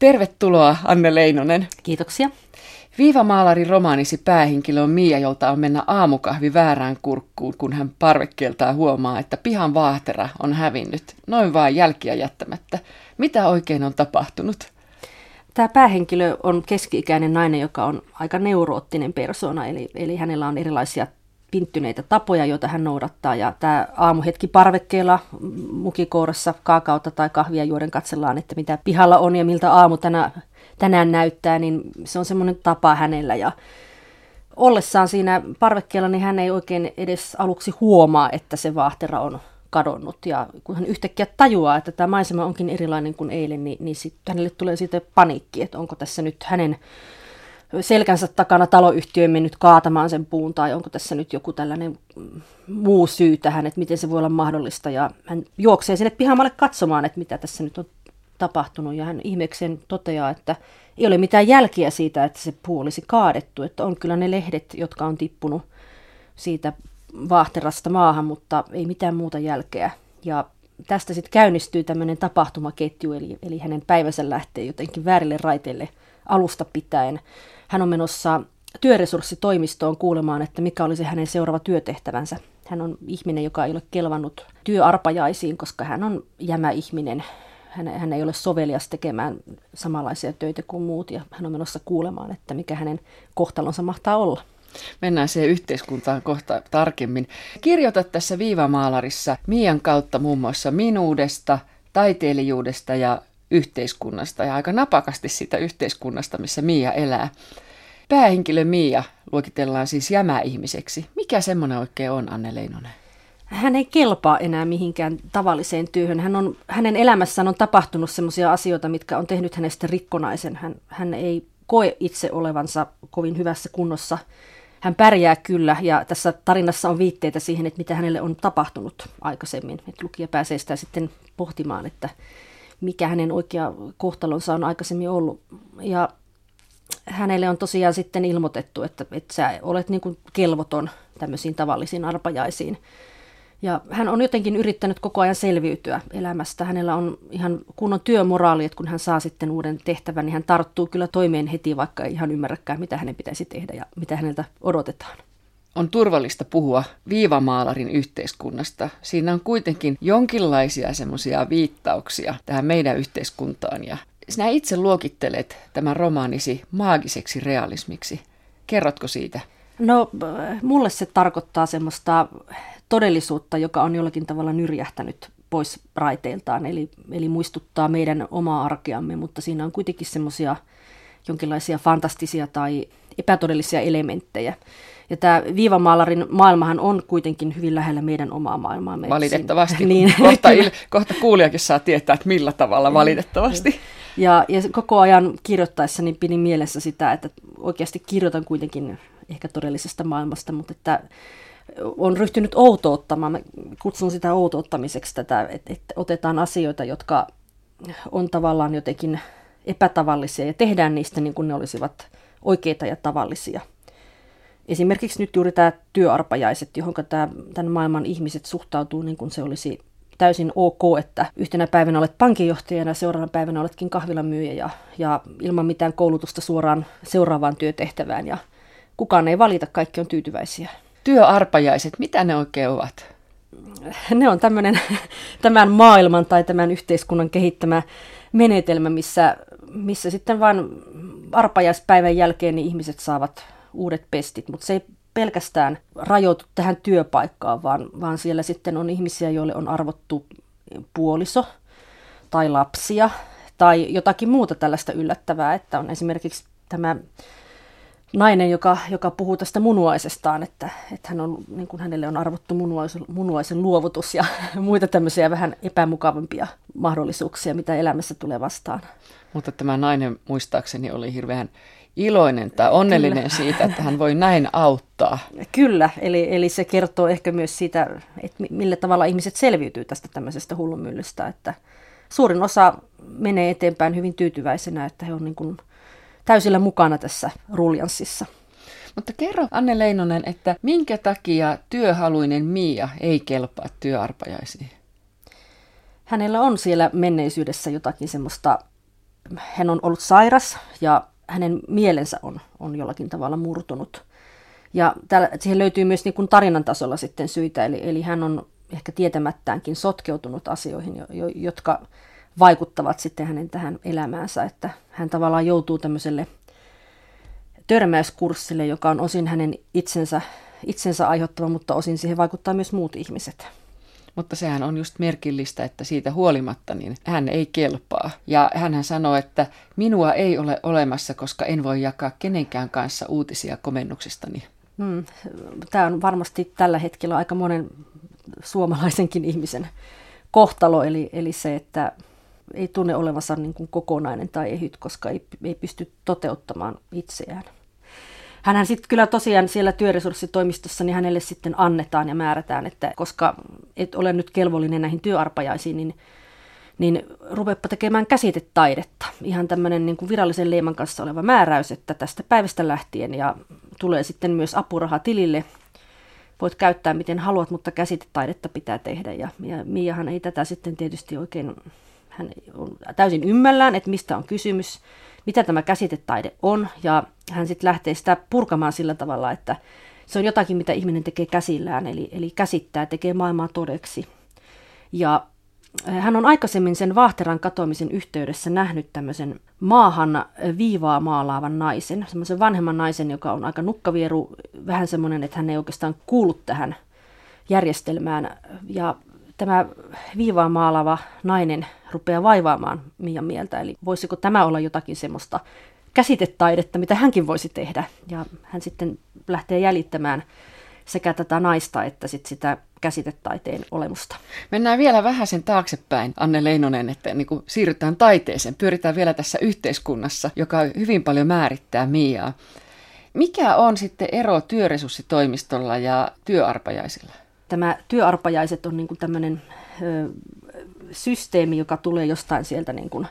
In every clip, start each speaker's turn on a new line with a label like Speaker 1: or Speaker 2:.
Speaker 1: Tervetuloa Anne Leinonen.
Speaker 2: Kiitoksia.
Speaker 1: Viivamaalarin romaanisi päähenkilö on Mia, jolta on mennä aamukahvi väärään kurkkuun, kun hän parvekkeeltaan huomaa, että pihan vaahtera on hävinnyt, noin vaan jälkiä jättämättä. Mitä oikein on tapahtunut?
Speaker 2: Tämä päähenkilö on keski-ikäinen nainen, joka on aika neuroottinen persona, eli, eli hänellä on erilaisia pinttyneitä tapoja, joita hän noudattaa. Ja tämä aamuhetki parvekkeella mukikourassa kaakautta tai kahvia juoden katsellaan, että mitä pihalla on ja miltä aamu tänä, tänään näyttää, niin se on semmoinen tapa hänellä. Ja ollessaan siinä parvekkeella, niin hän ei oikein edes aluksi huomaa, että se vaahtera on kadonnut. Ja kun hän yhtäkkiä tajuaa, että tämä maisema onkin erilainen kuin eilen, niin, niin sitten hänelle tulee siitä paniikki, että onko tässä nyt hänen selkänsä takana taloyhtiö mennyt kaatamaan sen puun, tai onko tässä nyt joku tällainen muu syy tähän, että miten se voi olla mahdollista. Ja hän juoksee sinne pihamalle katsomaan, että mitä tässä nyt on tapahtunut, ja hän ihmeekseen toteaa, että ei ole mitään jälkiä siitä, että se puu olisi kaadettu, että on kyllä ne lehdet, jotka on tippunut siitä vaahterasta maahan, mutta ei mitään muuta jälkeä. Ja tästä sitten käynnistyy tämmöinen tapahtumaketju, eli, eli hänen päivänsä lähtee jotenkin väärille raiteille alusta pitäen. Hän on menossa työresurssitoimistoon kuulemaan, että mikä olisi hänen seuraava työtehtävänsä. Hän on ihminen, joka ei ole kelvannut työarpajaisiin, koska hän on jämä ihminen. Hän, hän ei ole sovelias tekemään samanlaisia töitä kuin muut ja hän on menossa kuulemaan, että mikä hänen kohtalonsa mahtaa olla.
Speaker 1: Mennään siihen yhteiskuntaan kohta tarkemmin. Kirjoitat tässä viivamaalarissa Mian kautta muun muassa minuudesta, taiteilijuudesta ja yhteiskunnasta ja aika napakasti sitä yhteiskunnasta, missä Mia elää. Päähenkilö Mia luokitellaan siis jämäihmiseksi. Mikä semmoinen oikein on, Anne Leinonen?
Speaker 2: Hän ei kelpaa enää mihinkään tavalliseen työhön. Hän on, hänen elämässään on tapahtunut sellaisia asioita, mitkä on tehnyt hänestä rikkonaisen. Hän, hän ei koe itse olevansa kovin hyvässä kunnossa. Hän pärjää kyllä, ja tässä tarinassa on viitteitä siihen, että mitä hänelle on tapahtunut aikaisemmin. Että lukija pääsee sitä sitten pohtimaan, että mikä hänen oikea kohtalonsa on aikaisemmin ollut. Ja hänelle on tosiaan sitten ilmoitettu, että, että sä olet niin kuin kelvoton tämmöisiin tavallisiin arpajaisiin. Ja hän on jotenkin yrittänyt koko ajan selviytyä elämästä. Hänellä on ihan kunnon työmoraali, että kun hän saa sitten uuden tehtävän, niin hän tarttuu kyllä toimeen heti, vaikka ei ihan ymmärräkään, mitä hänen pitäisi tehdä ja mitä häneltä odotetaan.
Speaker 1: On turvallista puhua viivamaalarin yhteiskunnasta. Siinä on kuitenkin jonkinlaisia semmoisia viittauksia tähän meidän yhteiskuntaan ja sinä itse luokittelet tämän romaanisi maagiseksi realismiksi. Kerrotko siitä?
Speaker 2: No, mulle se tarkoittaa semmoista todellisuutta, joka on jollakin tavalla nyrjähtänyt pois raiteiltaan, eli, eli muistuttaa meidän omaa arkeamme, mutta siinä on kuitenkin semmoisia jonkinlaisia fantastisia tai epätodellisia elementtejä. Ja tämä viivamaalarin maailmahan on kuitenkin hyvin lähellä meidän omaa maailmaamme.
Speaker 1: Valitettavasti. niin. kohta, il, kohta kuulijakin saa tietää, että millä tavalla valitettavasti.
Speaker 2: Ja, ja koko ajan kirjoittaessani pidin mielessä sitä, että oikeasti kirjoitan kuitenkin ehkä todellisesta maailmasta, mutta että on ryhtynyt outoottamaan. Mä kutsun sitä outoottamiseksi tätä, että, että otetaan asioita, jotka on tavallaan jotenkin epätavallisia ja tehdään niistä niin kuin ne olisivat oikeita ja tavallisia. Esimerkiksi nyt juuri tämä työarpajaiset, johon tämä, tämän maailman ihmiset suhtautuu niin kuin se olisi täysin ok, että yhtenä päivänä olet pankinjohtajana ja seuraavana päivänä oletkin kahvilamyyjä ja, ja ilman mitään koulutusta suoraan seuraavaan työtehtävään ja kukaan ei valita, kaikki on tyytyväisiä.
Speaker 1: Työarpajaiset, mitä ne oikein ovat?
Speaker 2: Ne on tämmöinen, tämän maailman tai tämän yhteiskunnan kehittämä menetelmä, missä, missä sitten vain arpajaispäivän jälkeen niin ihmiset saavat uudet pestit, mutta se ei pelkästään rajoitu tähän työpaikkaan, vaan, vaan siellä sitten on ihmisiä, joille on arvottu puoliso tai lapsia tai jotakin muuta tällaista yllättävää, että on esimerkiksi tämä nainen, joka, joka puhuu tästä munuaisestaan, että, että hän on, niin kuin hänelle on arvottu munuaisen, munuaisen luovutus ja muita tämmöisiä vähän epämukavampia mahdollisuuksia, mitä elämässä tulee vastaan.
Speaker 1: Mutta tämä nainen muistaakseni oli hirveän iloinen tai onnellinen Kyllä. siitä, että hän voi näin auttaa.
Speaker 2: Kyllä, eli, eli se kertoo ehkä myös siitä, että millä tavalla ihmiset selviytyy tästä tämmöisestä hullunmyllystä, että suurin osa menee eteenpäin hyvin tyytyväisenä, että he on niin kuin täysillä mukana tässä ruljanssissa.
Speaker 1: Mutta kerro Anne Leinonen, että minkä takia työhaluinen Mia ei kelpaa työarpajaisiin?
Speaker 2: Hänellä on siellä menneisyydessä jotakin semmoista hän on ollut sairas ja hänen mielensä on, on jollakin tavalla murtunut. Ja täällä, siihen löytyy myös niin kuin tarinan tasolla sitten syitä, eli, eli hän on ehkä tietämättäänkin sotkeutunut asioihin, jo, jo, jotka vaikuttavat sitten hänen tähän elämäänsä, että hän tavallaan joutuu tämmöiselle törmäyskurssille, joka on osin hänen itsensä, itsensä aiheuttava, mutta osin siihen vaikuttaa myös muut ihmiset.
Speaker 1: Mutta sehän on just merkillistä, että siitä huolimatta niin hän ei kelpaa. Ja hän sanoo, että minua ei ole olemassa, koska en voi jakaa kenenkään kanssa uutisia komennuksistani.
Speaker 2: Hmm. Tämä on varmasti tällä hetkellä aika monen suomalaisenkin ihmisen kohtalo, eli, eli se, että ei tunne olevansa niin kuin kokonainen tai ehyt, koska ei, ei pysty toteuttamaan itseään. Hänhän sitten kyllä tosiaan siellä työresurssitoimistossa, niin hänelle sitten annetaan ja määrätään, että koska et ole nyt kelvollinen näihin työarpajaisiin, niin, niin rupeappa tekemään käsitetaidetta. Ihan tämmöinen niin virallisen leiman kanssa oleva määräys, että tästä päivästä lähtien ja tulee sitten myös apuraha tilille. Voit käyttää miten haluat, mutta käsitetaidetta pitää tehdä. Ja, ja Miahan ei tätä sitten tietysti oikein, hän on täysin ymmällään, että mistä on kysymys mitä tämä käsitetaide on, ja hän sitten lähtee sitä purkamaan sillä tavalla, että se on jotakin, mitä ihminen tekee käsillään, eli, eli käsittää, tekee maailmaa todeksi. Ja äh, hän on aikaisemmin sen vaahteran katoamisen yhteydessä nähnyt tämmöisen maahan viivaa maalaavan naisen, semmoisen vanhemman naisen, joka on aika nukkavieru, vähän semmoinen, että hän ei oikeastaan kuulu tähän järjestelmään. Ja tämä viivaa maalaava nainen rupeaa vaivaamaan Mian mieltä. Eli voisiko tämä olla jotakin semmoista käsitetaidetta, mitä hänkin voisi tehdä. Ja hän sitten lähtee jäljittämään sekä tätä naista että sit sitä käsitetaiteen olemusta.
Speaker 1: Mennään vielä vähän sen taaksepäin, Anne Leinonen, että niin kuin siirrytään taiteeseen. Pyöritään vielä tässä yhteiskunnassa, joka hyvin paljon määrittää Miaa. Mikä on sitten ero työresurssitoimistolla ja työarpajaisilla?
Speaker 2: Tämä työarpajaiset on niin kuin tämmöinen ö, systeemi, joka tulee jostain sieltä niin kuin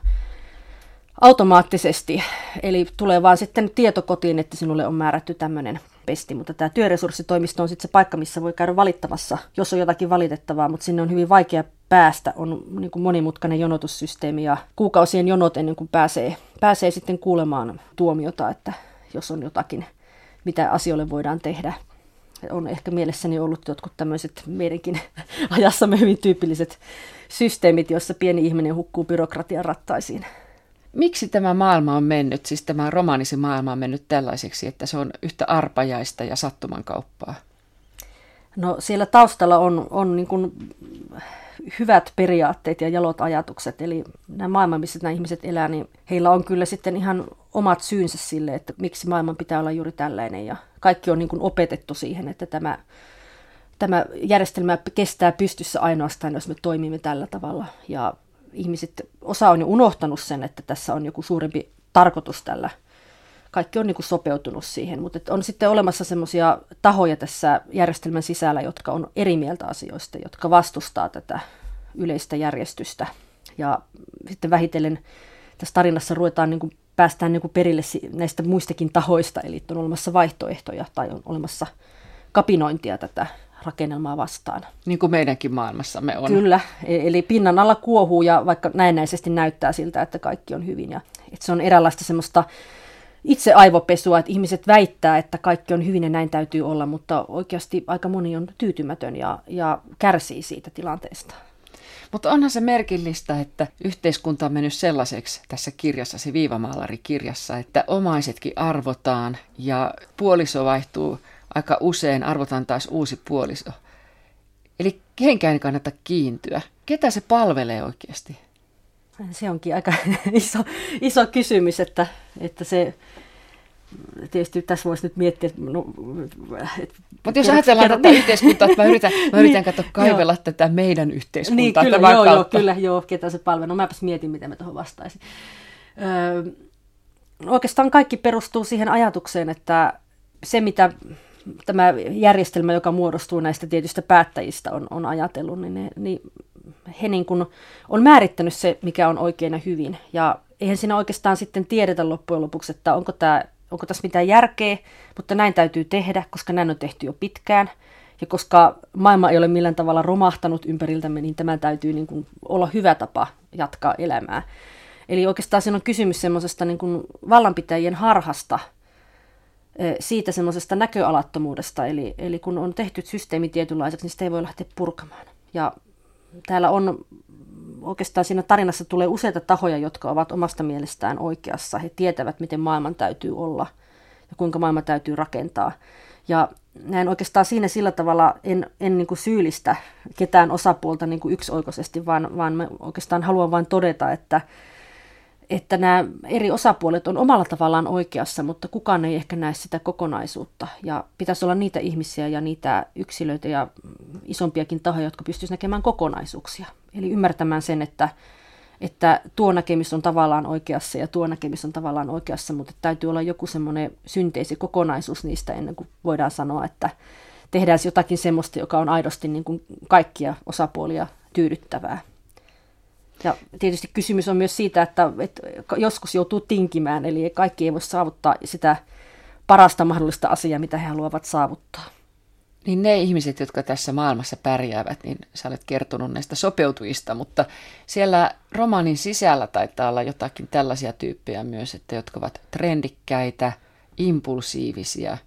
Speaker 2: automaattisesti. Eli tulee vaan sitten tietokotiin, että sinulle on määrätty tämmöinen pesti, mutta tämä työresurssitoimisto on sitten se paikka, missä voi käydä valittamassa, jos on jotakin valitettavaa, mutta sinne on hyvin vaikea päästä. On niin kuin monimutkainen jonotussysteemi ja kuukausien jonot ennen kuin pääsee, pääsee sitten kuulemaan tuomiota, että jos on jotakin, mitä asioille voidaan tehdä on ehkä mielessäni ollut jotkut tämmöiset meidänkin ajassamme hyvin tyypilliset systeemit, joissa pieni ihminen hukkuu byrokratian rattaisiin.
Speaker 1: Miksi tämä maailma on mennyt, siis tämä romaanisi maailma on mennyt tällaiseksi, että se on yhtä arpajaista ja sattumankauppaa?
Speaker 2: No siellä taustalla on, on niin kuin hyvät periaatteet ja jalot ajatukset. Eli nämä maailma, missä nämä ihmiset elää, niin heillä on kyllä sitten ihan omat syynsä sille, että miksi maailman pitää olla juuri tällainen. Ja kaikki on niin kuin opetettu siihen, että tämä, tämä järjestelmä kestää pystyssä ainoastaan, jos me toimimme tällä tavalla. Ja ihmiset, osa on jo unohtanut sen, että tässä on joku suurempi tarkoitus tällä. Kaikki on niin kuin sopeutunut siihen, mutta on sitten olemassa semmoisia tahoja tässä järjestelmän sisällä, jotka on eri mieltä asioista, jotka vastustaa tätä yleistä järjestystä. Ja sitten vähitellen tässä tarinassa ruvetaan niin kuin päästään niin kuin perille näistä muistakin tahoista, eli on olemassa vaihtoehtoja tai on olemassa kapinointia tätä rakennelmaa vastaan.
Speaker 1: Niin kuin meidänkin maailmassamme on.
Speaker 2: Kyllä, e- eli pinnan alla kuohuu ja vaikka näennäisesti näyttää siltä, että kaikki on hyvin. Ja, että se on eräänlaista semmoista itse aivopesua, että ihmiset väittää, että kaikki on hyvin ja näin täytyy olla, mutta oikeasti aika moni on tyytymätön ja, ja kärsii siitä tilanteesta.
Speaker 1: Mutta onhan se merkillistä, että yhteiskunta on mennyt sellaiseksi tässä kirjassa, se viivamaalarikirjassa, että omaisetkin arvotaan ja puoliso vaihtuu aika usein, arvotaan taas uusi puoliso. Eli kehenkään ei kannata kiintyä. Ketä se palvelee oikeasti?
Speaker 2: Se onkin aika iso, iso kysymys, että, että se tietysti tässä voisi nyt miettiä, no,
Speaker 1: et, Mutta jos ajatellaan tätä yhteiskuntaa, että mä yritän, mä yritän katsoa kaivella joo. tätä meidän yhteiskuntaa
Speaker 2: niin, kyllä, joo, joo, kyllä, joo, ketä se palvelee. No mäpäs mietin, miten mä tuohon vastaisin. Öö, oikeastaan kaikki perustuu siihen ajatukseen, että se mitä tämä järjestelmä, joka muodostuu näistä tietystä päättäjistä, on, on ajatellut, niin, ne, niin he niin kuin on määrittänyt se, mikä on oikein ja hyvin. Ja eihän siinä oikeastaan sitten tiedetä loppujen lopuksi, että onko, tämä, onko tässä mitään järkeä, mutta näin täytyy tehdä, koska näin on tehty jo pitkään. Ja koska maailma ei ole millään tavalla romahtanut ympäriltämme, niin tämä täytyy niin kuin olla hyvä tapa jatkaa elämää. Eli oikeastaan siinä on kysymys semmoisesta niin vallanpitäjien harhasta, siitä semmoisesta näköalattomuudesta. Eli, eli kun on tehty systeemi tietynlaiseksi, niin sitä ei voi lähteä purkamaan. Ja täällä on oikeastaan siinä tarinassa tulee useita tahoja, jotka ovat omasta mielestään oikeassa. He tietävät, miten maailman täytyy olla ja kuinka maailma täytyy rakentaa. Ja näin oikeastaan siinä sillä tavalla en, en niin kuin syyllistä ketään osapuolta niin kuin yksioikoisesti, vaan, vaan mä oikeastaan haluan vain todeta, että, että nämä eri osapuolet on omalla tavallaan oikeassa, mutta kukaan ei ehkä näe sitä kokonaisuutta. Ja pitäisi olla niitä ihmisiä ja niitä yksilöitä ja isompiakin tahoja, jotka pystyisivät näkemään kokonaisuuksia. Eli ymmärtämään sen, että, että tuo näkemys on tavallaan oikeassa ja tuo näkemys on tavallaan oikeassa, mutta täytyy olla joku semmoinen synteesi kokonaisuus niistä ennen kuin voidaan sanoa, että tehdään jotakin semmoista, joka on aidosti niin kuin kaikkia osapuolia tyydyttävää. Ja tietysti kysymys on myös siitä, että, että joskus joutuu tinkimään, eli kaikki ei voi saavuttaa sitä parasta mahdollista asiaa, mitä he haluavat saavuttaa.
Speaker 1: Niin ne ihmiset, jotka tässä maailmassa pärjäävät, niin sä olet kertonut näistä sopeutujista, mutta siellä romaanin sisällä taitaa olla jotakin tällaisia tyyppejä myös, että jotka ovat trendikkäitä, impulsiivisia.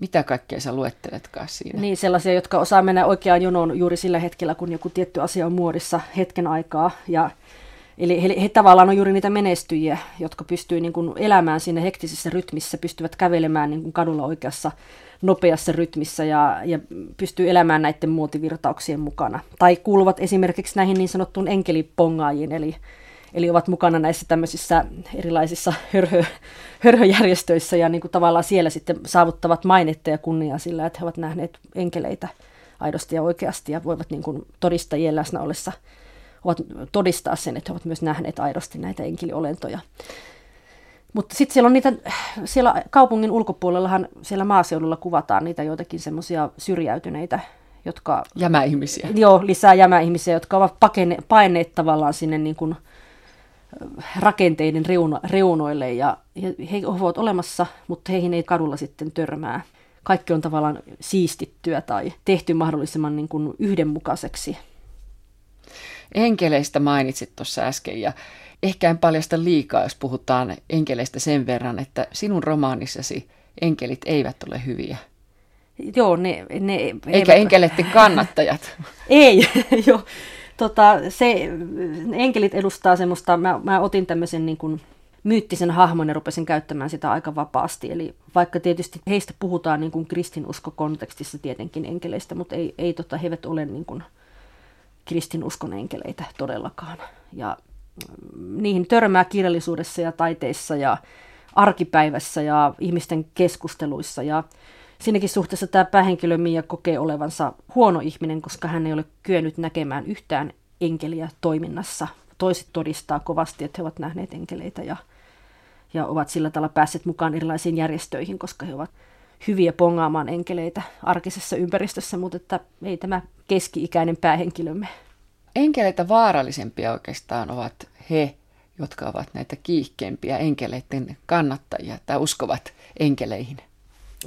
Speaker 1: Mitä kaikkea sä luetteletkaan siinä?
Speaker 2: Niin, sellaisia, jotka osaa mennä oikeaan jonoon juuri sillä hetkellä, kun joku tietty asia on muodissa hetken aikaa. Ja, eli he, he tavallaan on juuri niitä menestyjiä, jotka pystyy niin kuin elämään siinä hektisessä rytmissä, pystyvät kävelemään niin kuin kadulla oikeassa nopeassa rytmissä ja, ja pystyy elämään näiden muotivirtauksien mukana. Tai kuuluvat esimerkiksi näihin niin sanottuun enkelipongaajiin, eli, eli ovat mukana näissä tämmöisissä erilaisissa hörhö, hörhöjärjestöissä ja niin kuin tavallaan siellä sitten saavuttavat mainetta ja kunniaa sillä, että he ovat nähneet enkeleitä aidosti ja oikeasti ja voivat niin kuin todistajien läsnä ollessa ovat todistaa sen, että he ovat myös nähneet aidosti näitä enkeliolentoja. Mutta sitten siellä on niitä, siellä kaupungin ulkopuolellahan siellä maaseudulla kuvataan niitä joitakin semmoisia syrjäytyneitä, jotka...
Speaker 1: Jämäihmisiä.
Speaker 2: Joo, lisää jämäihmisiä, jotka ovat pakene, paineet tavallaan sinne niin kuin rakenteiden reuno, reunoille ja, ja he ovat olemassa, mutta heihin ei kadulla sitten törmää. Kaikki on tavallaan siistittyä tai tehty mahdollisimman niin kuin yhdenmukaiseksi.
Speaker 1: Enkeleistä mainitsit tuossa äsken ja Ehkä en paljasta liikaa, jos puhutaan enkeleistä sen verran, että sinun romaanissasi enkelit eivät ole hyviä.
Speaker 2: Joo, ne, ne
Speaker 1: Eikä eivät... enkeleiden kannattajat.
Speaker 2: Ei, joo. Tota, se, enkelit edustaa semmoista, mä, mä otin tämmöisen niin kuin myyttisen hahmon ja rupesin käyttämään sitä aika vapaasti. Eli vaikka tietysti heistä puhutaan niin kuin kristinusko-kontekstissa tietenkin enkeleistä, mutta ei, ei tota, he eivät ole niin kuin kristinuskon enkeleitä todellakaan. Ja niihin törmää kirjallisuudessa ja taiteissa ja arkipäivässä ja ihmisten keskusteluissa. Ja siinäkin suhteessa tämä päähenkilö Mia kokee olevansa huono ihminen, koska hän ei ole kyennyt näkemään yhtään enkeliä toiminnassa. Toiset todistaa kovasti, että he ovat nähneet enkeleitä ja, ja ovat sillä tavalla päässeet mukaan erilaisiin järjestöihin, koska he ovat hyviä pongaamaan enkeleitä arkisessa ympäristössä, mutta että ei tämä keski-ikäinen päähenkilömme
Speaker 1: Enkeleitä vaarallisempia oikeastaan ovat he, jotka ovat näitä kiihkeimpiä enkeleiden kannattajia tai uskovat enkeleihin.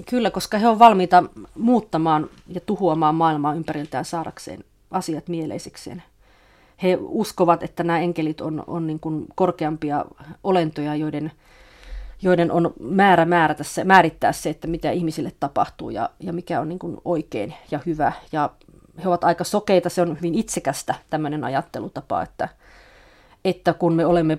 Speaker 2: Kyllä, koska he ovat valmiita muuttamaan ja tuhoamaan maailmaa ympäriltään saadakseen asiat mieleisikseen. He uskovat, että nämä enkelit on, on niin kuin korkeampia olentoja, joiden, joiden on määrä määrätä se, määrittää se, että mitä ihmisille tapahtuu ja, ja mikä on niin kuin oikein ja hyvä. Ja he ovat aika sokeita, se on hyvin itsekästä tämmöinen ajattelutapa, että, että kun me olemme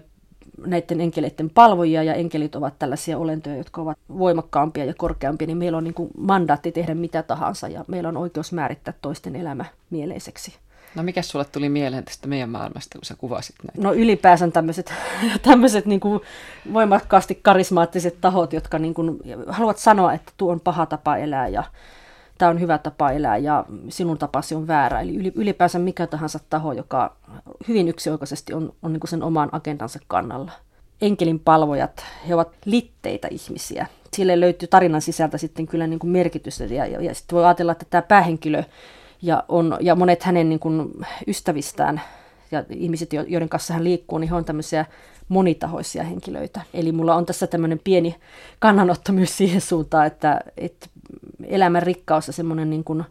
Speaker 2: näiden enkeleiden palvojia ja enkelit ovat tällaisia olentoja, jotka ovat voimakkaampia ja korkeampia, niin meillä on niin kuin mandaatti tehdä mitä tahansa ja meillä on oikeus määrittää toisten elämä mieleiseksi.
Speaker 1: No mikä sulle tuli mieleen tästä meidän maailmasta, kun sä kuvasit näitä?
Speaker 2: No ylipäänsä tämmöiset, tämmöiset niin kuin voimakkaasti karismaattiset tahot, jotka niin kuin haluavat sanoa, että tuo on paha tapa elää ja tämä on hyvä tapa elää ja sinun tapasi on väärä. Eli ylipäänsä mikä tahansa taho, joka hyvin yksioikoisesti on, on niin sen oman agendansa kannalla. Enkelin palvojat, he ovat litteitä ihmisiä. Sille löytyy tarinan sisältä sitten kyllä niin merkitystä ja, ja, ja sitten voi ajatella, että tämä päähenkilö ja, on, ja monet hänen niin kuin ystävistään ja ihmiset, joiden kanssa hän liikkuu, niin he on tämmöisiä monitahoisia henkilöitä. Eli mulla on tässä tämmöinen pieni kannanotto myös siihen suuntaan, että, että elämän rikkaus ja semmoinen niin kuin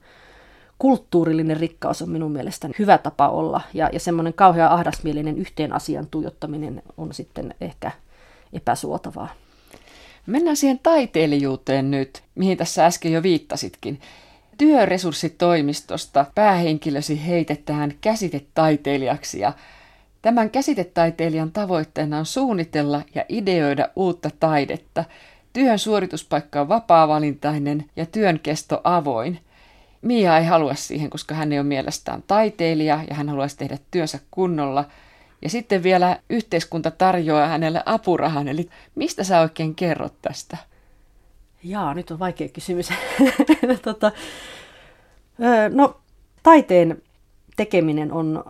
Speaker 2: kulttuurillinen rikkaus on minun mielestäni hyvä tapa olla. Ja, ja semmoinen kauhea ahdasmielinen yhteen asian tuijottaminen on sitten ehkä epäsuotavaa.
Speaker 1: Mennään siihen taiteilijuuteen nyt, mihin tässä äsken jo viittasitkin. Työresurssitoimistosta päähenkilösi heitetään käsitetaiteilijaksi ja tämän käsitetaiteilijan tavoitteena on suunnitella ja ideoida uutta taidetta. Työn suorituspaikka on vapaa-valintainen ja työn kesto avoin. Mia ei halua siihen, koska hän ei ole mielestään taiteilija ja hän haluaisi tehdä työnsä kunnolla – ja sitten vielä yhteiskunta tarjoaa hänelle apurahan, eli mistä sä oikein kerrot tästä?
Speaker 2: Jaa, nyt on vaikea kysymys. tota, no, taiteen tekeminen on,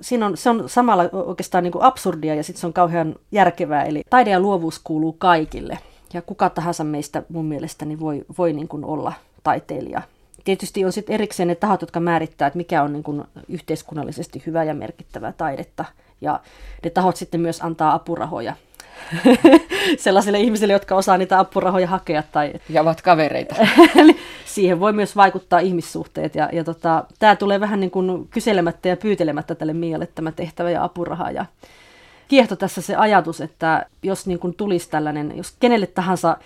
Speaker 2: siinä on, se on samalla oikeastaan niin kuin absurdia ja sitten se on kauhean järkevää. Eli taide ja luovuus kuuluu kaikille. Ja kuka tahansa meistä mun mielestäni voi, voi niin kuin olla taiteilija. Tietysti on sitten erikseen ne tahot, jotka määrittää, että mikä on niin kuin yhteiskunnallisesti hyvää ja merkittävää taidetta – ja ne tahot sitten myös antaa apurahoja sellaisille ihmisille, jotka osaa niitä apurahoja hakea. Tai...
Speaker 1: Ja ovat kavereita.
Speaker 2: Siihen voi myös vaikuttaa ihmissuhteet. Ja, ja tota, tämä tulee vähän niin kuin kyselemättä ja pyytelemättä tälle Mialle tämä tehtävä ja apuraha. Ja kiehto tässä se ajatus, että jos niin kuin tulisi tällainen, jos kenelle tahansa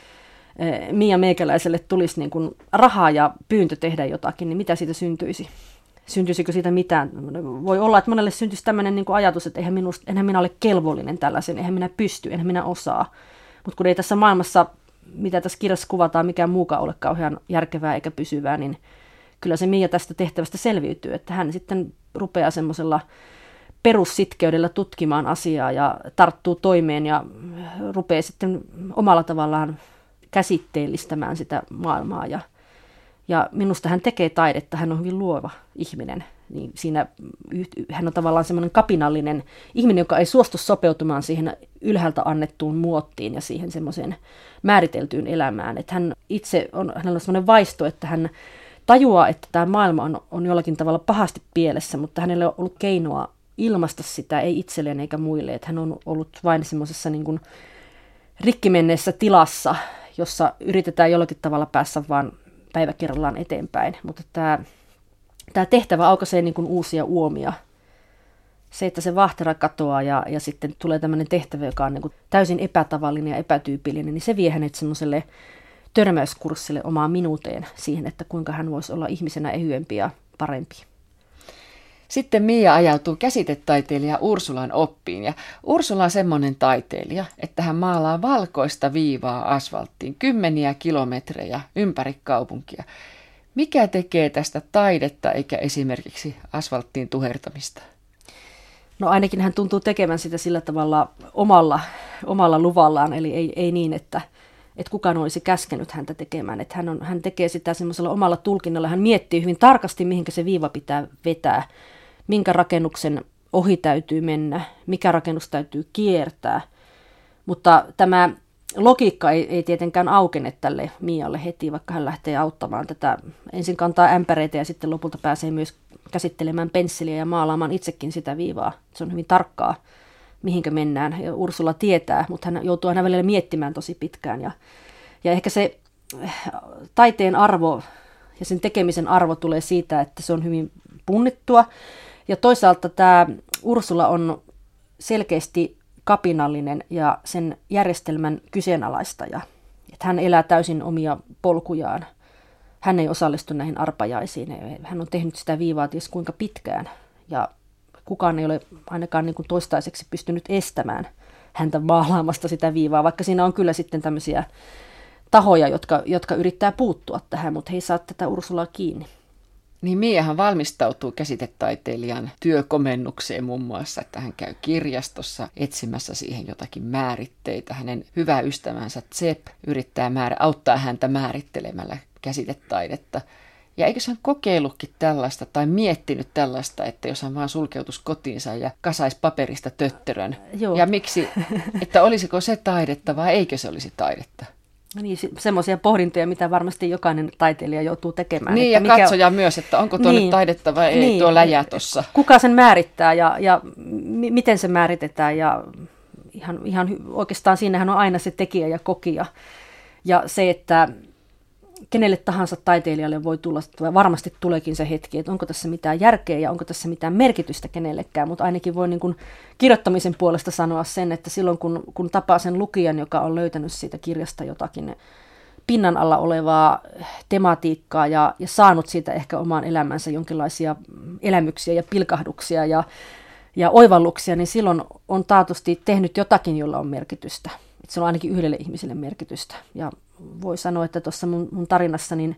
Speaker 2: eh, Mia Meikäläiselle tulisi niin kuin rahaa ja pyyntö tehdä jotakin, niin mitä siitä syntyisi? syntyisikö siitä mitään. Voi olla, että monelle syntyisi tämmöinen niin ajatus, että eihän, minusta, eihän minä ole kelvollinen tällaisen, eihän minä pysty, eihän minä osaa. Mutta kun ei tässä maailmassa, mitä tässä kirjassa kuvataan, mikään muukaan ole kauhean järkevää eikä pysyvää, niin kyllä se Mia tästä tehtävästä selviytyy, että hän sitten rupeaa semmoisella perussitkeydellä tutkimaan asiaa ja tarttuu toimeen ja rupeaa sitten omalla tavallaan käsitteellistämään sitä maailmaa ja ja minusta hän tekee taidetta, hän on hyvin luova ihminen. Niin siinä hän on tavallaan semmoinen kapinallinen ihminen, joka ei suostu sopeutumaan siihen ylhäältä annettuun muottiin ja siihen semmoiseen määriteltyyn elämään. Että hän itse on, hänellä on semmoinen vaisto, että hän tajuaa, että tämä maailma on, on jollakin tavalla pahasti pielessä, mutta hänellä on ollut keinoa ilmaista sitä, ei itselleen eikä muille. Että hän on ollut vain semmoisessa niin kuin rikkimenneessä tilassa, jossa yritetään jollakin tavalla päässä vaan päivä kerrallaan eteenpäin. Mutta tämä, tämä tehtävä aukaisee niin kuin uusia uomia. Se, että se vahtera katoaa ja, ja sitten tulee tämmöinen tehtävä, joka on niin kuin täysin epätavallinen ja epätyypillinen, niin se vie hänet semmoiselle törmäyskurssille omaan minuuteen siihen, että kuinka hän voisi olla ihmisenä ehyempi ja parempi.
Speaker 1: Sitten Mia ajautuu käsitetaiteilija Ursulan oppiin ja Ursula on semmoinen taiteilija, että hän maalaa valkoista viivaa asfalttiin kymmeniä kilometrejä ympäri kaupunkia. Mikä tekee tästä taidetta eikä esimerkiksi asfalttiin tuhertamista?
Speaker 2: No ainakin hän tuntuu tekemään sitä sillä tavalla omalla, omalla luvallaan, eli ei, ei niin, että, että kukaan olisi käskenyt häntä tekemään. Että hän, on, hän tekee sitä semmoisella omalla tulkinnalla. Hän miettii hyvin tarkasti, mihinkä se viiva pitää vetää minkä rakennuksen ohi täytyy mennä, mikä rakennus täytyy kiertää. Mutta tämä logiikka ei, ei tietenkään aukene tälle Mialle heti, vaikka hän lähtee auttamaan tätä. Ensin kantaa ämpäreitä ja sitten lopulta pääsee myös käsittelemään pensseliä ja maalaamaan itsekin sitä viivaa. Se on hyvin tarkkaa, mihinkä mennään. Ja Ursula tietää, mutta hän joutuu aina välillä miettimään tosi pitkään. Ja, ja ehkä se eh, taiteen arvo ja sen tekemisen arvo tulee siitä, että se on hyvin punnittua ja toisaalta tämä Ursula on selkeästi kapinallinen ja sen järjestelmän kyseenalaistaja. Että hän elää täysin omia polkujaan. Hän ei osallistu näihin arpajaisiin. Hän on tehnyt sitä viivaa ties kuinka pitkään. Ja kukaan ei ole ainakaan niin kuin toistaiseksi pystynyt estämään häntä maalaamasta sitä viivaa, vaikka siinä on kyllä sitten tämmöisiä tahoja, jotka, jotka yrittää puuttua tähän, mutta he ei saa tätä Ursulaa kiinni.
Speaker 1: Niin Miahan valmistautuu käsitetaiteilijan työkomennukseen muun muassa, että hän käy kirjastossa etsimässä siihen jotakin määritteitä. Hänen hyvä ystävänsä Zep yrittää määrä, auttaa häntä määrittelemällä käsitetaidetta. Ja eikö hän kokeillutkin tällaista tai miettinyt tällaista, että jos hän vaan sulkeutuisi kotiinsa ja kasaisi paperista tötterön. Joo. Ja miksi, että olisiko se taidetta vai eikö se olisi taidetta?
Speaker 2: Niin, semmoisia pohdintoja, mitä varmasti jokainen taiteilija joutuu tekemään.
Speaker 1: Niin, että ja mikä... katsoja myös, että onko tuo niin, nyt taidetta vai ei niin, tuo läjä tuossa.
Speaker 2: Kuka sen määrittää ja, ja m- miten se määritetään ja ihan, ihan oikeastaan siinähän on aina se tekijä ja kokija. Ja se, että kenelle tahansa taiteilijalle voi tulla, varmasti tuleekin se hetki, että onko tässä mitään järkeä ja onko tässä mitään merkitystä kenellekään, mutta ainakin voi niin kuin kirjoittamisen puolesta sanoa sen, että silloin kun, kun tapaa sen lukijan, joka on löytänyt siitä kirjasta jotakin pinnan alla olevaa tematiikkaa ja, ja saanut siitä ehkä omaan elämänsä jonkinlaisia elämyksiä ja pilkahduksia ja, ja oivalluksia, niin silloin on taatusti tehnyt jotakin, jolla on merkitystä. Että se on ainakin yhdelle ihmiselle merkitystä. Ja voi sanoa, että tuossa mun, mun tarinassa niin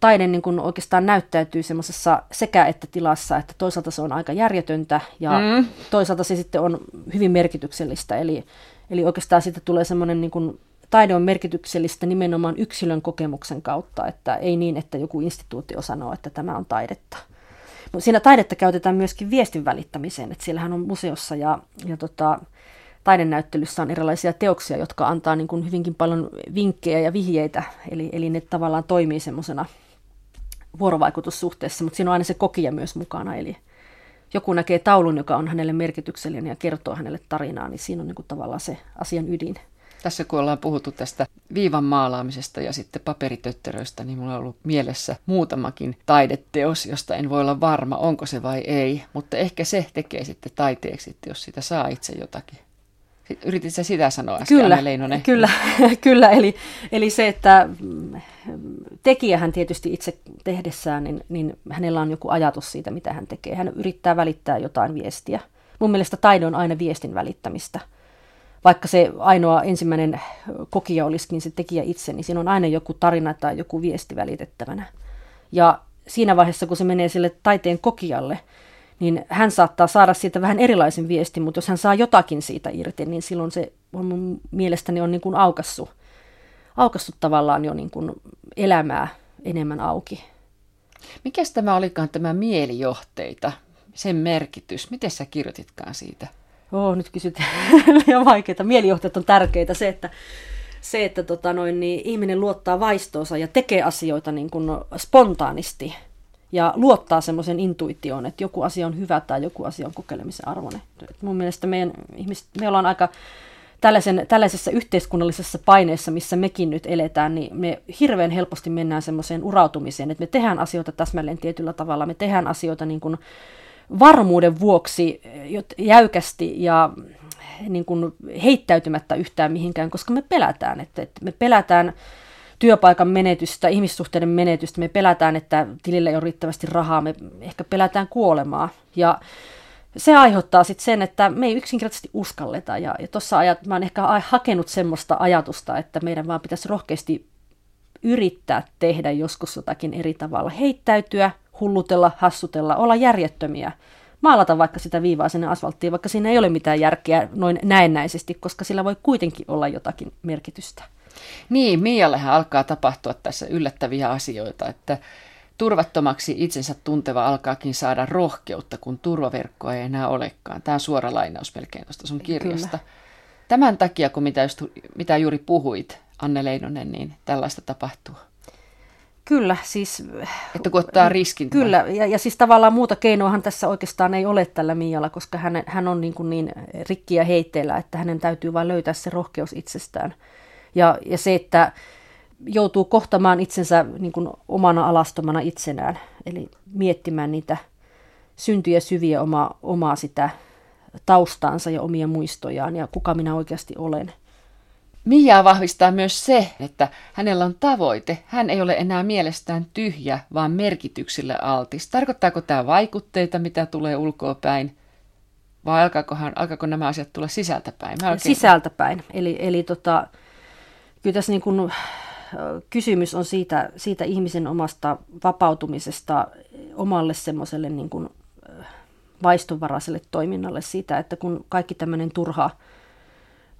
Speaker 2: taide niin kun oikeastaan näyttäytyy semmoisessa sekä että tilassa, että toisaalta se on aika järjetöntä ja mm. toisaalta se sitten on hyvin merkityksellistä. Eli, eli oikeastaan siitä tulee semmoinen niin kun, taide on merkityksellistä nimenomaan yksilön kokemuksen kautta, että ei niin, että joku instituutio sanoo, että tämä on taidetta. No, siinä taidetta käytetään myöskin viestin välittämiseen, että siellähän on museossa ja, ja tota, taidenäyttelyssä on erilaisia teoksia, jotka antaa niin kuin hyvinkin paljon vinkkejä ja vihjeitä, eli, eli ne tavallaan toimii semmoisena vuorovaikutussuhteessa, mutta siinä on aina se kokija myös mukana, eli joku näkee taulun, joka on hänelle merkityksellinen ja kertoo hänelle tarinaa, niin siinä on niin kuin tavallaan se asian ydin.
Speaker 1: Tässä kun ollaan puhuttu tästä viivan maalaamisesta ja sitten paperitötteröistä, niin mulla on ollut mielessä muutamakin taideteos, josta en voi olla varma, onko se vai ei. Mutta ehkä se tekee sitten taiteeksi, jos sitä saa itse jotakin. Yritit sä sitä sanoa äsken,
Speaker 2: kyllä,
Speaker 1: Anne Leinonen?
Speaker 2: Kyllä, kyllä eli, eli se, että mm, tekijähän tietysti itse tehdessään, niin, niin hänellä on joku ajatus siitä, mitä hän tekee. Hän yrittää välittää jotain viestiä. Mun mielestä taide on aina viestin välittämistä. Vaikka se ainoa ensimmäinen kokija olisikin se tekijä itse, niin siinä on aina joku tarina tai joku viesti välitettävänä. Ja siinä vaiheessa, kun se menee sille taiteen kokijalle, niin hän saattaa saada siitä vähän erilaisen viestin, mutta jos hän saa jotakin siitä irti, niin silloin se on mun mielestäni on niin kuin aukassu, aukassu tavallaan jo niin kuin elämää enemmän auki.
Speaker 1: Mikäs tämä olikaan tämä mielijohteita, sen merkitys? Miten sä kirjoititkaan siitä?
Speaker 2: Oo, nyt kysyt liian vaikeita. Mielijohteet on tärkeitä. Se, että, se, että tota noin, niin ihminen luottaa vaistoonsa ja tekee asioita niin kuin spontaanisti – ja luottaa semmoisen intuitioon, että joku asia on hyvä tai joku asia on kokeilemisen arvoinen. Et mun mielestä meidän ihmiset, me ollaan aika tällaisen, tällaisessa yhteiskunnallisessa paineessa, missä mekin nyt eletään, niin me hirveän helposti mennään semmoiseen urautumiseen, että me tehdään asioita täsmälleen tietyllä tavalla, me tehdään asioita niin kuin varmuuden vuoksi jäykästi ja niin kuin heittäytymättä yhtään mihinkään, koska me pelätään, että, että me pelätään työpaikan menetystä, ihmissuhteiden menetystä, me pelätään, että tilille ei ole riittävästi rahaa, me ehkä pelätään kuolemaa. Ja se aiheuttaa sitten sen, että me ei yksinkertaisesti uskalleta. Ja, ja tuossa ajat, mä oon ehkä hakenut semmoista ajatusta, että meidän vaan pitäisi rohkeasti yrittää tehdä joskus jotakin eri tavalla. Heittäytyä, hullutella, hassutella, olla järjettömiä. Maalata vaikka sitä viivaa sinne asfalttiin, vaikka siinä ei ole mitään järkeä noin näennäisesti, koska sillä voi kuitenkin olla jotakin merkitystä.
Speaker 1: Niin, Miallehan alkaa tapahtua tässä yllättäviä asioita, että turvattomaksi itsensä tunteva alkaakin saada rohkeutta, kun turvaverkkoa ei enää olekaan. Tämä on suora lainaus melkein tuosta sun kirjasta. Kyllä. Tämän takia, kun mitä, just, mitä juuri puhuit, Anne Leinonen, niin tällaista tapahtuu.
Speaker 2: Kyllä, siis...
Speaker 1: Että kun ottaa riskin.
Speaker 2: Kyllä, ja, ja siis tavallaan muuta keinoahan tässä oikeastaan ei ole tällä Mialla, koska hän, hän on niin, kuin niin rikki ja heitteellä, että hänen täytyy vain löytää se rohkeus itsestään. Ja, ja se, että joutuu kohtamaan itsensä niin kuin omana alastomana itsenään, eli miettimään niitä syntyjä syviä omaa, omaa sitä taustaansa ja omia muistojaan ja kuka minä oikeasti olen.
Speaker 1: Mia vahvistaa myös se, että hänellä on tavoite. Hän ei ole enää mielestään tyhjä, vaan merkityksille altis. Tarkoittaako tämä vaikutteita, mitä tulee ulkoa päin? Vai alkaakohan, alkaako nämä asiat tulla sisältäpäin?
Speaker 2: Mä oikein... Sisältäpäin. Eli, eli tota, kyllä tässä niin kuin, kysymys on siitä, siitä ihmisen omasta vapautumisesta omalle semmoiselle niin kuin, vaistonvaraiselle toiminnalle siitä, että kun kaikki tämmöinen turha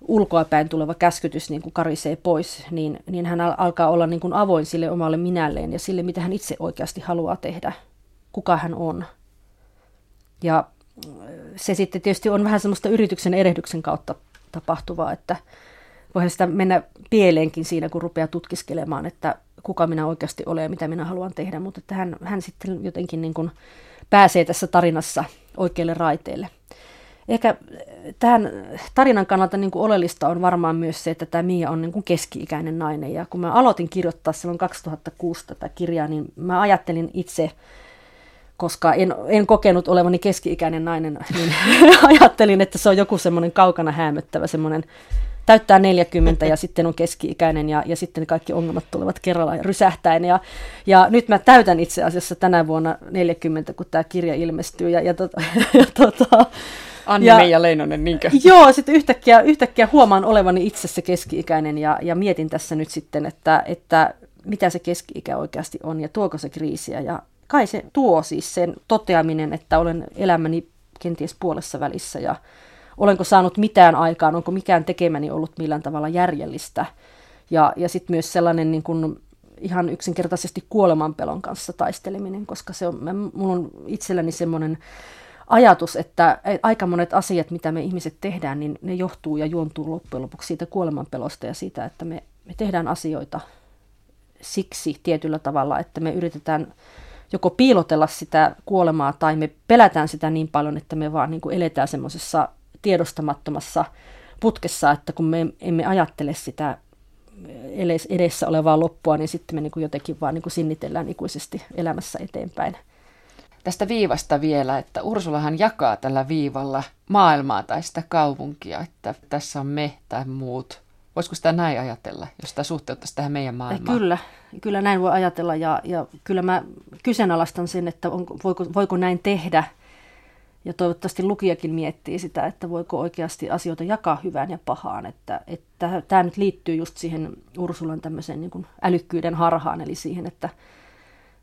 Speaker 2: ulkoapäin tuleva käskytys niin kuin karisee pois, niin, niin hän alkaa olla niin kuin avoin sille omalle minälleen ja sille, mitä hän itse oikeasti haluaa tehdä, kuka hän on. Ja se sitten tietysti on vähän semmoista yrityksen erehdyksen kautta tapahtuvaa, että, voihan sitä mennä pieleenkin siinä, kun rupeaa tutkiskelemaan, että kuka minä oikeasti olen ja mitä minä haluan tehdä, mutta että hän, hän sitten jotenkin niin kuin pääsee tässä tarinassa oikeille raiteille. Ehkä tähän tarinan kannalta niin kuin oleellista on varmaan myös se, että tämä Mia on niin kuin keski-ikäinen nainen. Ja kun mä aloitin kirjoittaa silloin 2006 tätä kirjaa, niin mä ajattelin itse, koska en, en kokenut olevani keski-ikäinen nainen, niin ajattelin, että se on joku semmoinen kaukana häämöttävä, semmoinen täyttää 40 ja sitten on keski-ikäinen ja, ja sitten kaikki ongelmat tulevat kerralla rysähtäen. Ja, ja nyt mä täytän itse asiassa tänä vuonna 40, kun tämä kirja ilmestyy. Ja, ja, tota, ja tota,
Speaker 1: Anni-Meija Leinonen, niinkö?
Speaker 2: Joo, sitten yhtäkkiä, yhtäkkiä huomaan olevani itse se keski-ikäinen ja, ja mietin tässä nyt sitten, että, että mitä se keski-ikä oikeasti on ja tuoko se kriisiä. Ja kai se tuo siis sen toteaminen, että olen elämäni kenties puolessa välissä ja olenko saanut mitään aikaan, onko mikään tekemäni ollut millään tavalla järjellistä. Ja, ja sitten myös sellainen niin kun ihan yksinkertaisesti kuolemanpelon kanssa taisteleminen, koska se on, mulla on itselläni semmoinen ajatus, että aika monet asiat, mitä me ihmiset tehdään, niin ne johtuu ja juontuu loppujen lopuksi siitä kuolemanpelosta ja siitä, että me, me tehdään asioita siksi tietyllä tavalla, että me yritetään joko piilotella sitä kuolemaa tai me pelätään sitä niin paljon, että me vaan niin kuin eletään semmoisessa tiedostamattomassa putkessa, että kun me emme ajattele sitä edessä olevaa loppua, niin sitten me niin kuin jotenkin vaan niin kuin sinnitellään ikuisesti elämässä eteenpäin.
Speaker 1: Tästä viivasta vielä, että Ursulahan jakaa tällä viivalla maailmaa tai sitä kaupunkia, että tässä on me tai muut. Voisiko sitä näin ajatella, jos sitä suhteuttaisi tähän meidän maailmaan?
Speaker 2: Kyllä, kyllä näin voi ajatella ja, ja kyllä mä kyseenalaistan sen, että onko, voiko, voiko näin tehdä – ja toivottavasti lukijakin miettii sitä, että voiko oikeasti asioita jakaa hyvään ja pahaan. Että, että tämä nyt liittyy just siihen Ursulan tämmöiseen niin kuin älykkyyden harhaan, eli siihen, että,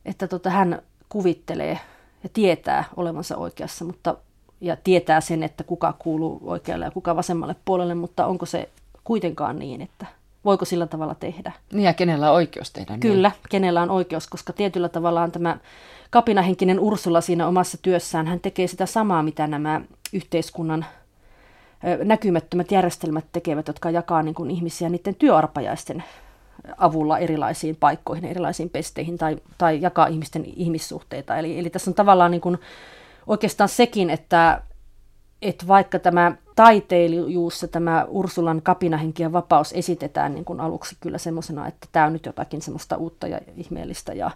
Speaker 2: että tota, hän kuvittelee ja tietää olevansa oikeassa, mutta ja tietää sen, että kuka kuuluu oikealle ja kuka vasemmalle puolelle, mutta onko se kuitenkaan niin, että voiko sillä tavalla tehdä.
Speaker 1: Niin ja kenellä on oikeus tehdä niin?
Speaker 2: Kyllä, kenellä on oikeus, koska tietyllä tavalla on tämä kapinahenkinen Ursula siinä omassa työssään, hän tekee sitä samaa, mitä nämä yhteiskunnan näkymättömät järjestelmät tekevät, jotka jakaa niin kuin ihmisiä niiden työarpajaisten avulla erilaisiin paikkoihin, erilaisiin pesteihin tai, tai jakaa ihmisten ihmissuhteita. Eli, eli tässä on tavallaan niin kuin oikeastaan sekin, että, että vaikka tämä taiteilijuussa tämä Ursulan kapinahenki ja vapaus esitetään niin kuin aluksi kyllä semmoisena, että tämä on nyt jotakin semmoista uutta ja ihmeellistä ja,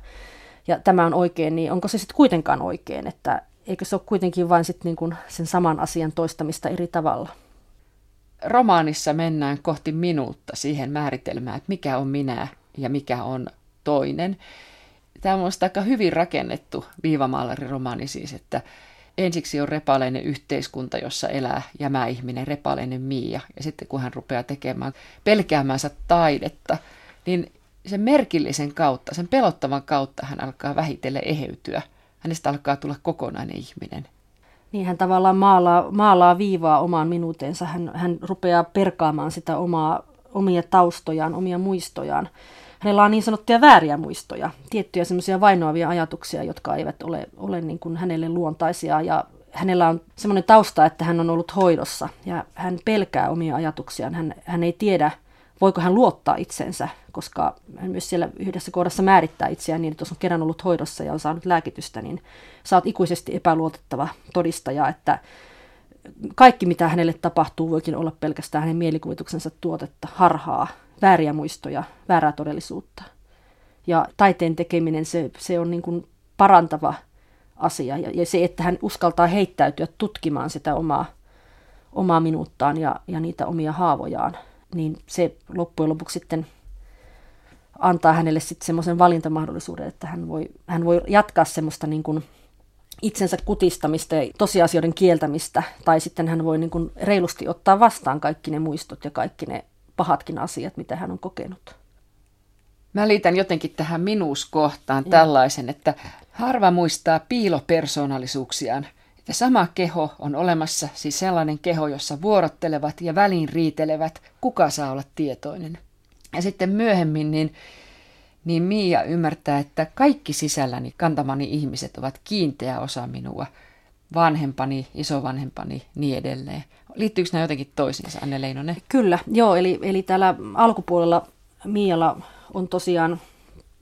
Speaker 2: ja tämä on oikein, niin onko se sitten kuitenkaan oikein, että eikö se ole kuitenkin vain sit niin kuin sen saman asian toistamista eri tavalla?
Speaker 1: Romaanissa mennään kohti minuutta siihen määritelmään, että mikä on minä ja mikä on toinen. Tämä on aika hyvin rakennettu viivamaalariromaani siis, että ensiksi on repaleinen yhteiskunta, jossa elää jämä ihminen, repaleinen Mia. Ja sitten kun hän rupeaa tekemään pelkäämänsä taidetta, niin sen merkillisen kautta, sen pelottavan kautta hän alkaa vähitellen eheytyä. Hänestä alkaa tulla kokonainen ihminen.
Speaker 2: Niin hän tavallaan maalaa, maalaa viivaa omaan minuutensa. Hän, hän rupeaa perkaamaan sitä omaa, omia taustojaan, omia muistojaan. Hänellä on niin sanottuja vääriä muistoja, tiettyjä semmoisia vainoavia ajatuksia, jotka eivät ole, ole niin kuin hänelle luontaisia. Ja hänellä on semmoinen tausta, että hän on ollut hoidossa ja hän pelkää omia ajatuksiaan. Hän, hän ei tiedä, voiko hän luottaa itsensä, koska hän myös siellä yhdessä kohdassa määrittää itseään niin, että jos on kerran ollut hoidossa ja on saanut lääkitystä, niin saat ikuisesti epäluotettava todistaja, että kaikki mitä hänelle tapahtuu voikin olla pelkästään hänen mielikuvituksensa tuotetta, harhaa, vääriä muistoja, väärää todellisuutta. Ja taiteen tekeminen, se, se on niin kuin parantava asia. Ja, ja se, että hän uskaltaa heittäytyä tutkimaan sitä omaa, omaa minuuttaan ja, ja niitä omia haavojaan, niin se loppujen lopuksi sitten antaa hänelle sitten semmoisen valintamahdollisuuden, että hän voi, hän voi jatkaa semmoista niin kuin itsensä kutistamista ja tosiasioiden kieltämistä, tai sitten hän voi niin kuin reilusti ottaa vastaan kaikki ne muistot ja kaikki ne pahatkin asiat, mitä hän on kokenut.
Speaker 1: Mä liitän jotenkin tähän minuuskohtaan tällaisen, että harva muistaa piilopersoonallisuuksiaan. Että sama keho on olemassa, siis sellainen keho, jossa vuorottelevat ja väliin riitelevät, kuka saa olla tietoinen. Ja sitten myöhemmin niin, niin Mia ymmärtää, että kaikki sisälläni kantamani ihmiset ovat kiinteä osa minua. Vanhempani, isovanhempani, niin edelleen. Liittyykö nämä jotenkin toisiinsa, Anne Leinonen?
Speaker 2: Kyllä, joo. Eli, eli täällä alkupuolella Mialla on tosiaan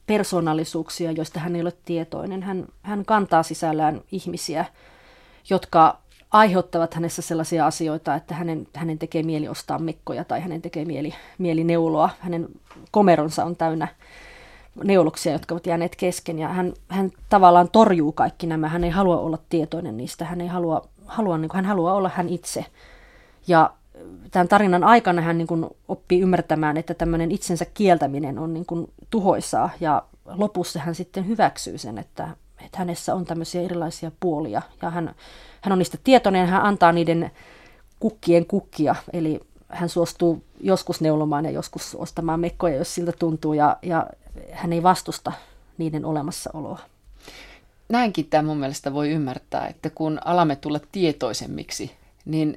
Speaker 2: persoonallisuuksia, joista hän ei ole tietoinen. Hän, hän kantaa sisällään ihmisiä, jotka aiheuttavat hänessä sellaisia asioita, että hänen, hänen tekee mieli ostaa mekkoja tai hänen tekee mieli, mieli neuloa. Hänen komeronsa on täynnä neuloksia, jotka ovat jääneet kesken ja hän, hän tavallaan torjuu kaikki nämä. Hän ei halua olla tietoinen niistä, hän ei halua, halua niin kuin, hän haluaa olla hän itse. Ja tämän tarinan aikana hän niin kuin oppii ymmärtämään, että tämmöinen itsensä kieltäminen on niin kuin tuhoisaa. Ja lopussa hän sitten hyväksyy sen, että, että hänessä on tämmöisiä erilaisia puolia. Ja hän, hän on niistä tietoinen ja hän antaa niiden kukkien kukkia, eli hän suostuu joskus neulomaan ja joskus ostamaan mekkoja, jos siltä tuntuu. Ja, ja hän ei vastusta niiden olemassaoloa.
Speaker 1: Näinkin tämä mun mielestä voi ymmärtää, että kun alamme tulla tietoisemmiksi, niin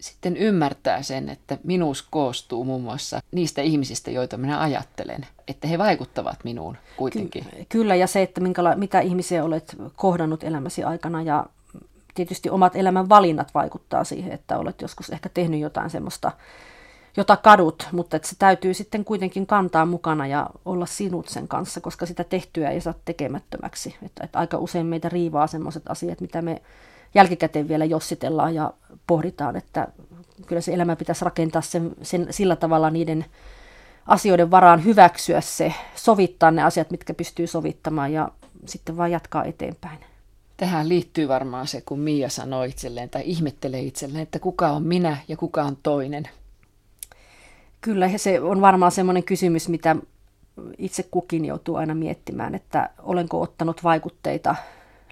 Speaker 1: sitten ymmärtää sen, että minuus koostuu muun muassa niistä ihmisistä, joita minä ajattelen, että he vaikuttavat minuun kuitenkin.
Speaker 2: Ky- kyllä, ja se, että minkäla- mitä ihmisiä olet kohdannut elämäsi aikana, ja tietysti omat elämän valinnat vaikuttaa siihen, että olet joskus ehkä tehnyt jotain semmoista, jota kadut, mutta että se täytyy sitten kuitenkin kantaa mukana ja olla sinut sen kanssa, koska sitä tehtyä ei saa tekemättömäksi. Että, että aika usein meitä riivaa sellaiset asiat, mitä me jälkikäteen vielä jossitellaan ja pohditaan, että kyllä se elämä pitäisi rakentaa sen, sen, sillä tavalla niiden asioiden varaan hyväksyä se, sovittaa ne asiat, mitkä pystyy sovittamaan ja sitten vaan jatkaa eteenpäin.
Speaker 1: Tähän liittyy varmaan se, kun Mia sanoi itselleen tai ihmettelee itselleen, että kuka on minä ja kuka on toinen.
Speaker 2: Kyllä, ja se on varmaan semmoinen kysymys, mitä itse kukin joutuu aina miettimään, että olenko ottanut vaikutteita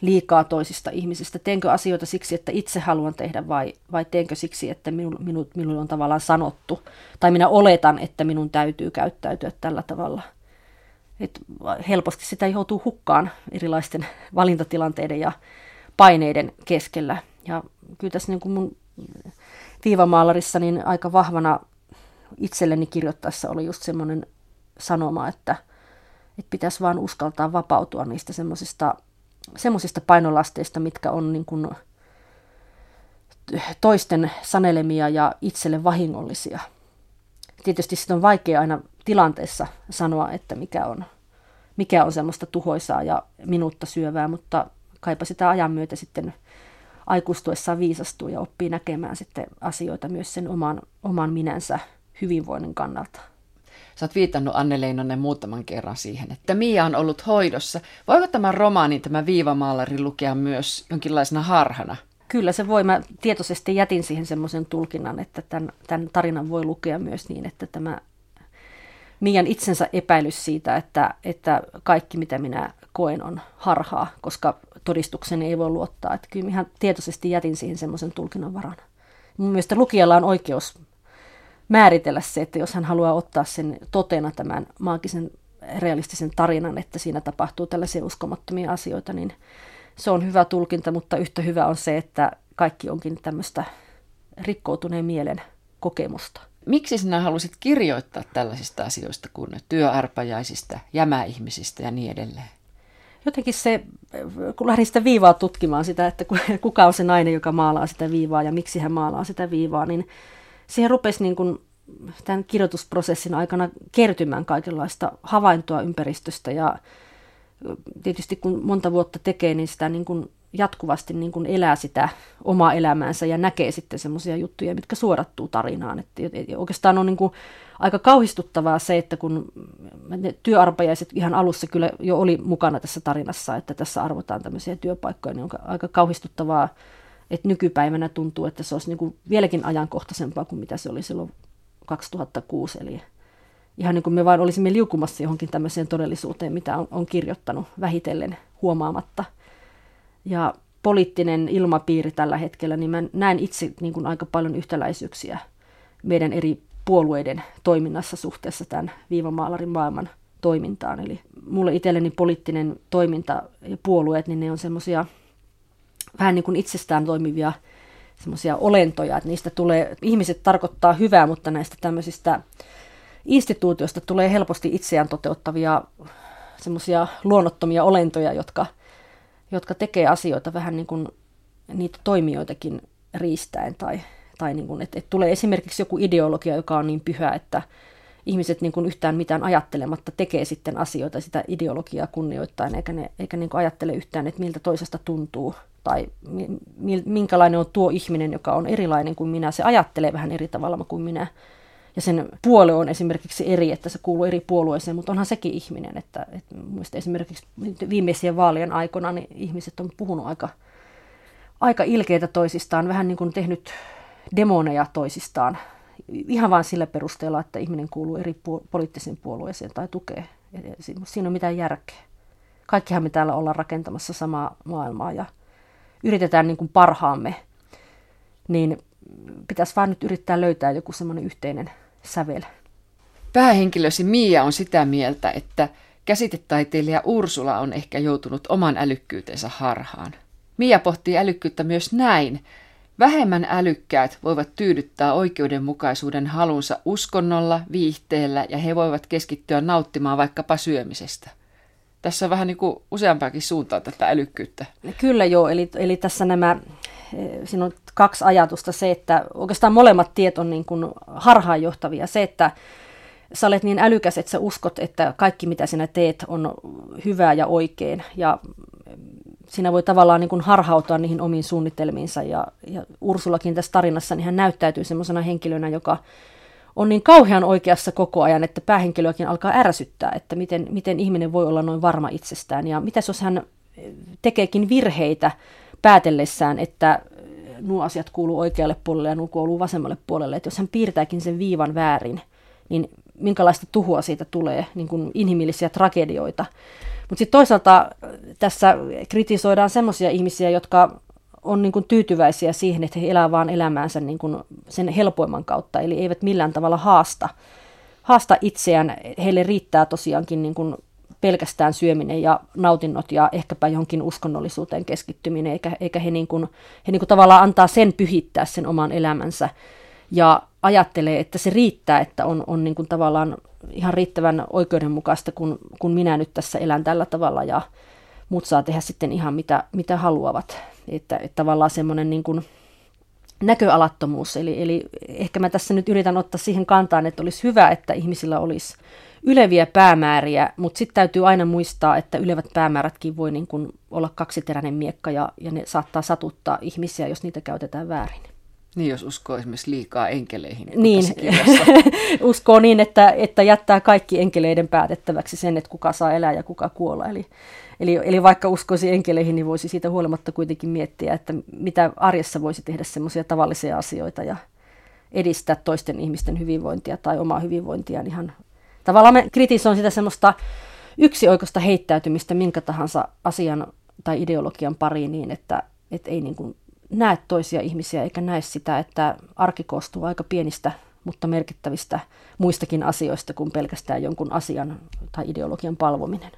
Speaker 2: liikaa toisista ihmisistä. Teenkö asioita siksi, että itse haluan tehdä vai, vai teenkö siksi, että minun, minun, minulle on tavallaan sanottu tai minä oletan, että minun täytyy käyttäytyä tällä tavalla. Et helposti sitä joutuu hukkaan erilaisten valintatilanteiden ja paineiden keskellä. Ja kyllä tässä niin kuin mun viivamaalarissa niin aika vahvana itselleni kirjoittaessa oli just semmoinen sanoma, että, että pitäisi vaan uskaltaa vapautua niistä semmoisista semmoisista painolasteista, mitkä on niin kuin toisten sanelemia ja itselle vahingollisia. Tietysti sitä on vaikea aina tilanteessa sanoa, että mikä on, mikä on semmoista tuhoisaa ja minuutta syövää, mutta kaipa sitä ajan myötä sitten aikuistuessaan viisastuu ja oppii näkemään sitten asioita myös sen oman, oman minänsä hyvinvoinnin kannalta.
Speaker 1: Sä oot viitannut Anne Leinonen muutaman kerran siihen, että Mia on ollut hoidossa. Voiko tämä romaani, tämä viivamaalari, lukea myös jonkinlaisena harhana?
Speaker 2: Kyllä se voi. Mä tietoisesti jätin siihen semmoisen tulkinnan, että tämän, tämän tarinan voi lukea myös niin, että tämä Mian itsensä epäilys siitä, että, että kaikki mitä minä koen on harhaa, koska todistukseni ei voi luottaa. Että kyllä ihan tietoisesti jätin siihen semmoisen tulkinnan varan. Mun mielestä lukijalla on oikeus määritellä se, että jos hän haluaa ottaa sen totena tämän maagisen realistisen tarinan, että siinä tapahtuu tällaisia uskomattomia asioita, niin se on hyvä tulkinta, mutta yhtä hyvä on se, että kaikki onkin tämmöistä rikkoutuneen mielen kokemusta.
Speaker 1: Miksi sinä halusit kirjoittaa tällaisista asioista kuin työarpajaisista, jämäihmisistä ja niin edelleen?
Speaker 2: Jotenkin se, kun lähdin sitä viivaa tutkimaan sitä, että kuka on se nainen, joka maalaa sitä viivaa ja miksi hän maalaa sitä viivaa, niin siihen rupesi niin kuin tämän kirjoitusprosessin aikana kertymään kaikenlaista havaintoa ympäristöstä ja tietysti kun monta vuotta tekee, niin sitä niin kuin jatkuvasti niin kuin elää sitä omaa elämäänsä ja näkee sitten semmoisia juttuja, mitkä suorattuu tarinaan. Että oikeastaan on niin kuin aika kauhistuttavaa se, että kun ne työarpajaiset ihan alussa kyllä jo oli mukana tässä tarinassa, että tässä arvotaan tämmöisiä työpaikkoja, niin on aika kauhistuttavaa että nykypäivänä tuntuu, että se olisi niin kuin vieläkin ajankohtaisempaa kuin mitä se oli silloin 2006. Eli ihan niin kuin me vain olisimme liukumassa johonkin tämmöiseen todellisuuteen, mitä on, on kirjoittanut vähitellen huomaamatta. Ja poliittinen ilmapiiri tällä hetkellä, niin mä näen itse niin kuin aika paljon yhtäläisyyksiä meidän eri puolueiden toiminnassa suhteessa tämän viivamaalarin maailman toimintaan. Eli mulle itselleni poliittinen toiminta ja puolueet, niin ne on semmoisia vähän niin kuin itsestään toimivia semmoisia olentoja, että niistä tulee, ihmiset tarkoittaa hyvää, mutta näistä tämmöisistä instituutioista tulee helposti itseään toteuttavia semmoisia luonnottomia olentoja, jotka, jotka tekee asioita vähän niin kuin niitä toimijoitakin riistäen tai, tai niin kuin, että, että tulee esimerkiksi joku ideologia, joka on niin pyhä, että ihmiset niin kuin yhtään mitään ajattelematta tekee sitten asioita sitä ideologiaa kunnioittain, eikä ne eikä niin kuin ajattele yhtään, että miltä toisesta tuntuu – tai minkälainen on tuo ihminen, joka on erilainen kuin minä. Se ajattelee vähän eri tavalla kuin minä. Ja sen puole on esimerkiksi eri, että se kuuluu eri puolueeseen, mutta onhan sekin ihminen. Että, että esimerkiksi viimeisien vaalien aikana niin ihmiset on puhunut aika, aika ilkeitä toisistaan, vähän niin kuin tehnyt demoneja toisistaan, ihan vain sillä perusteella, että ihminen kuuluu eri poliittiseen puolueeseen tai tukee. Siinä on mitään järkeä. Kaikkihan me täällä ollaan rakentamassa samaa maailmaa ja yritetään niin kuin parhaamme, niin pitäisi vaan nyt yrittää löytää joku semmoinen yhteinen sävel.
Speaker 1: Päähenkilösi Mia on sitä mieltä, että käsitetaiteilija Ursula on ehkä joutunut oman älykkyytensä harhaan. Mia pohtii älykkyyttä myös näin. Vähemmän älykkäät voivat tyydyttää oikeudenmukaisuuden halunsa uskonnolla, viihteellä ja he voivat keskittyä nauttimaan vaikkapa syömisestä. Tässä on vähän niin kuin useampaakin suuntaa tätä älykkyyttä.
Speaker 2: Kyllä joo, eli, eli tässä nämä, eh, siinä on kaksi ajatusta. Se, että oikeastaan molemmat tiet on niin kuin harhaanjohtavia. Se, että sä olet niin älykäs, että sä uskot, että kaikki mitä sinä teet on hyvää ja oikein. Ja sinä voi tavallaan niin kuin harhautua niihin omiin suunnitelmiinsa. Ja, ja Ursulakin tässä tarinassa, niin hän näyttäytyy semmoisena henkilönä, joka on niin kauhean oikeassa koko ajan, että päähenkilöäkin alkaa ärsyttää, että miten, miten ihminen voi olla noin varma itsestään. Ja mitä jos hän tekeekin virheitä päätellessään, että nuo asiat kuuluu oikealle puolelle ja nuo kuuluu vasemmalle puolelle. Että jos hän piirtääkin sen viivan väärin, niin minkälaista tuhua siitä tulee, niin kuin inhimillisiä tragedioita. Mutta sitten toisaalta tässä kritisoidaan sellaisia ihmisiä, jotka on niin kuin tyytyväisiä siihen, että he elävät vaan elämäänsä niin kuin sen helpoimman kautta, eli eivät millään tavalla haasta, haasta itseään. Heille riittää tosiaankin niin kuin pelkästään syöminen ja nautinnot ja ehkäpä johonkin uskonnollisuuteen keskittyminen, eikä, eikä he, niin kuin, he niin kuin tavallaan antaa sen pyhittää sen oman elämänsä. Ja ajattelee, että se riittää, että on, on niin kuin tavallaan ihan riittävän oikeudenmukaista, kun, kun minä nyt tässä elän tällä tavalla. Ja muut saa tehdä sitten ihan mitä, mitä haluavat. Että, että tavallaan semmoinen niin kuin näköalattomuus, eli, eli ehkä mä tässä nyt yritän ottaa siihen kantaan, että olisi hyvä, että ihmisillä olisi yleviä päämääriä, mutta sitten täytyy aina muistaa, että ylevät päämäärätkin voi niin kuin olla kaksiteräinen miekka ja, ja ne saattaa satuttaa ihmisiä, jos niitä käytetään väärin.
Speaker 1: Niin, jos uskoo esimerkiksi liikaa enkeleihin.
Speaker 2: Niin, uskoo niin, että, että jättää kaikki enkeleiden päätettäväksi sen, että kuka saa elää ja kuka kuolla. Eli, eli, eli vaikka uskoisi enkeleihin, niin voisi siitä huolimatta kuitenkin miettiä, että mitä arjessa voisi tehdä semmoisia tavallisia asioita ja edistää toisten ihmisten hyvinvointia tai omaa hyvinvointia ihan Tavallaan me kritisoin sitä semmoista yksioikoista heittäytymistä minkä tahansa asian tai ideologian pariin niin, että, että ei niin kuin näe toisia ihmisiä eikä näe sitä, että arki koostuu aika pienistä, mutta merkittävistä muistakin asioista kuin pelkästään jonkun asian tai ideologian palvominen.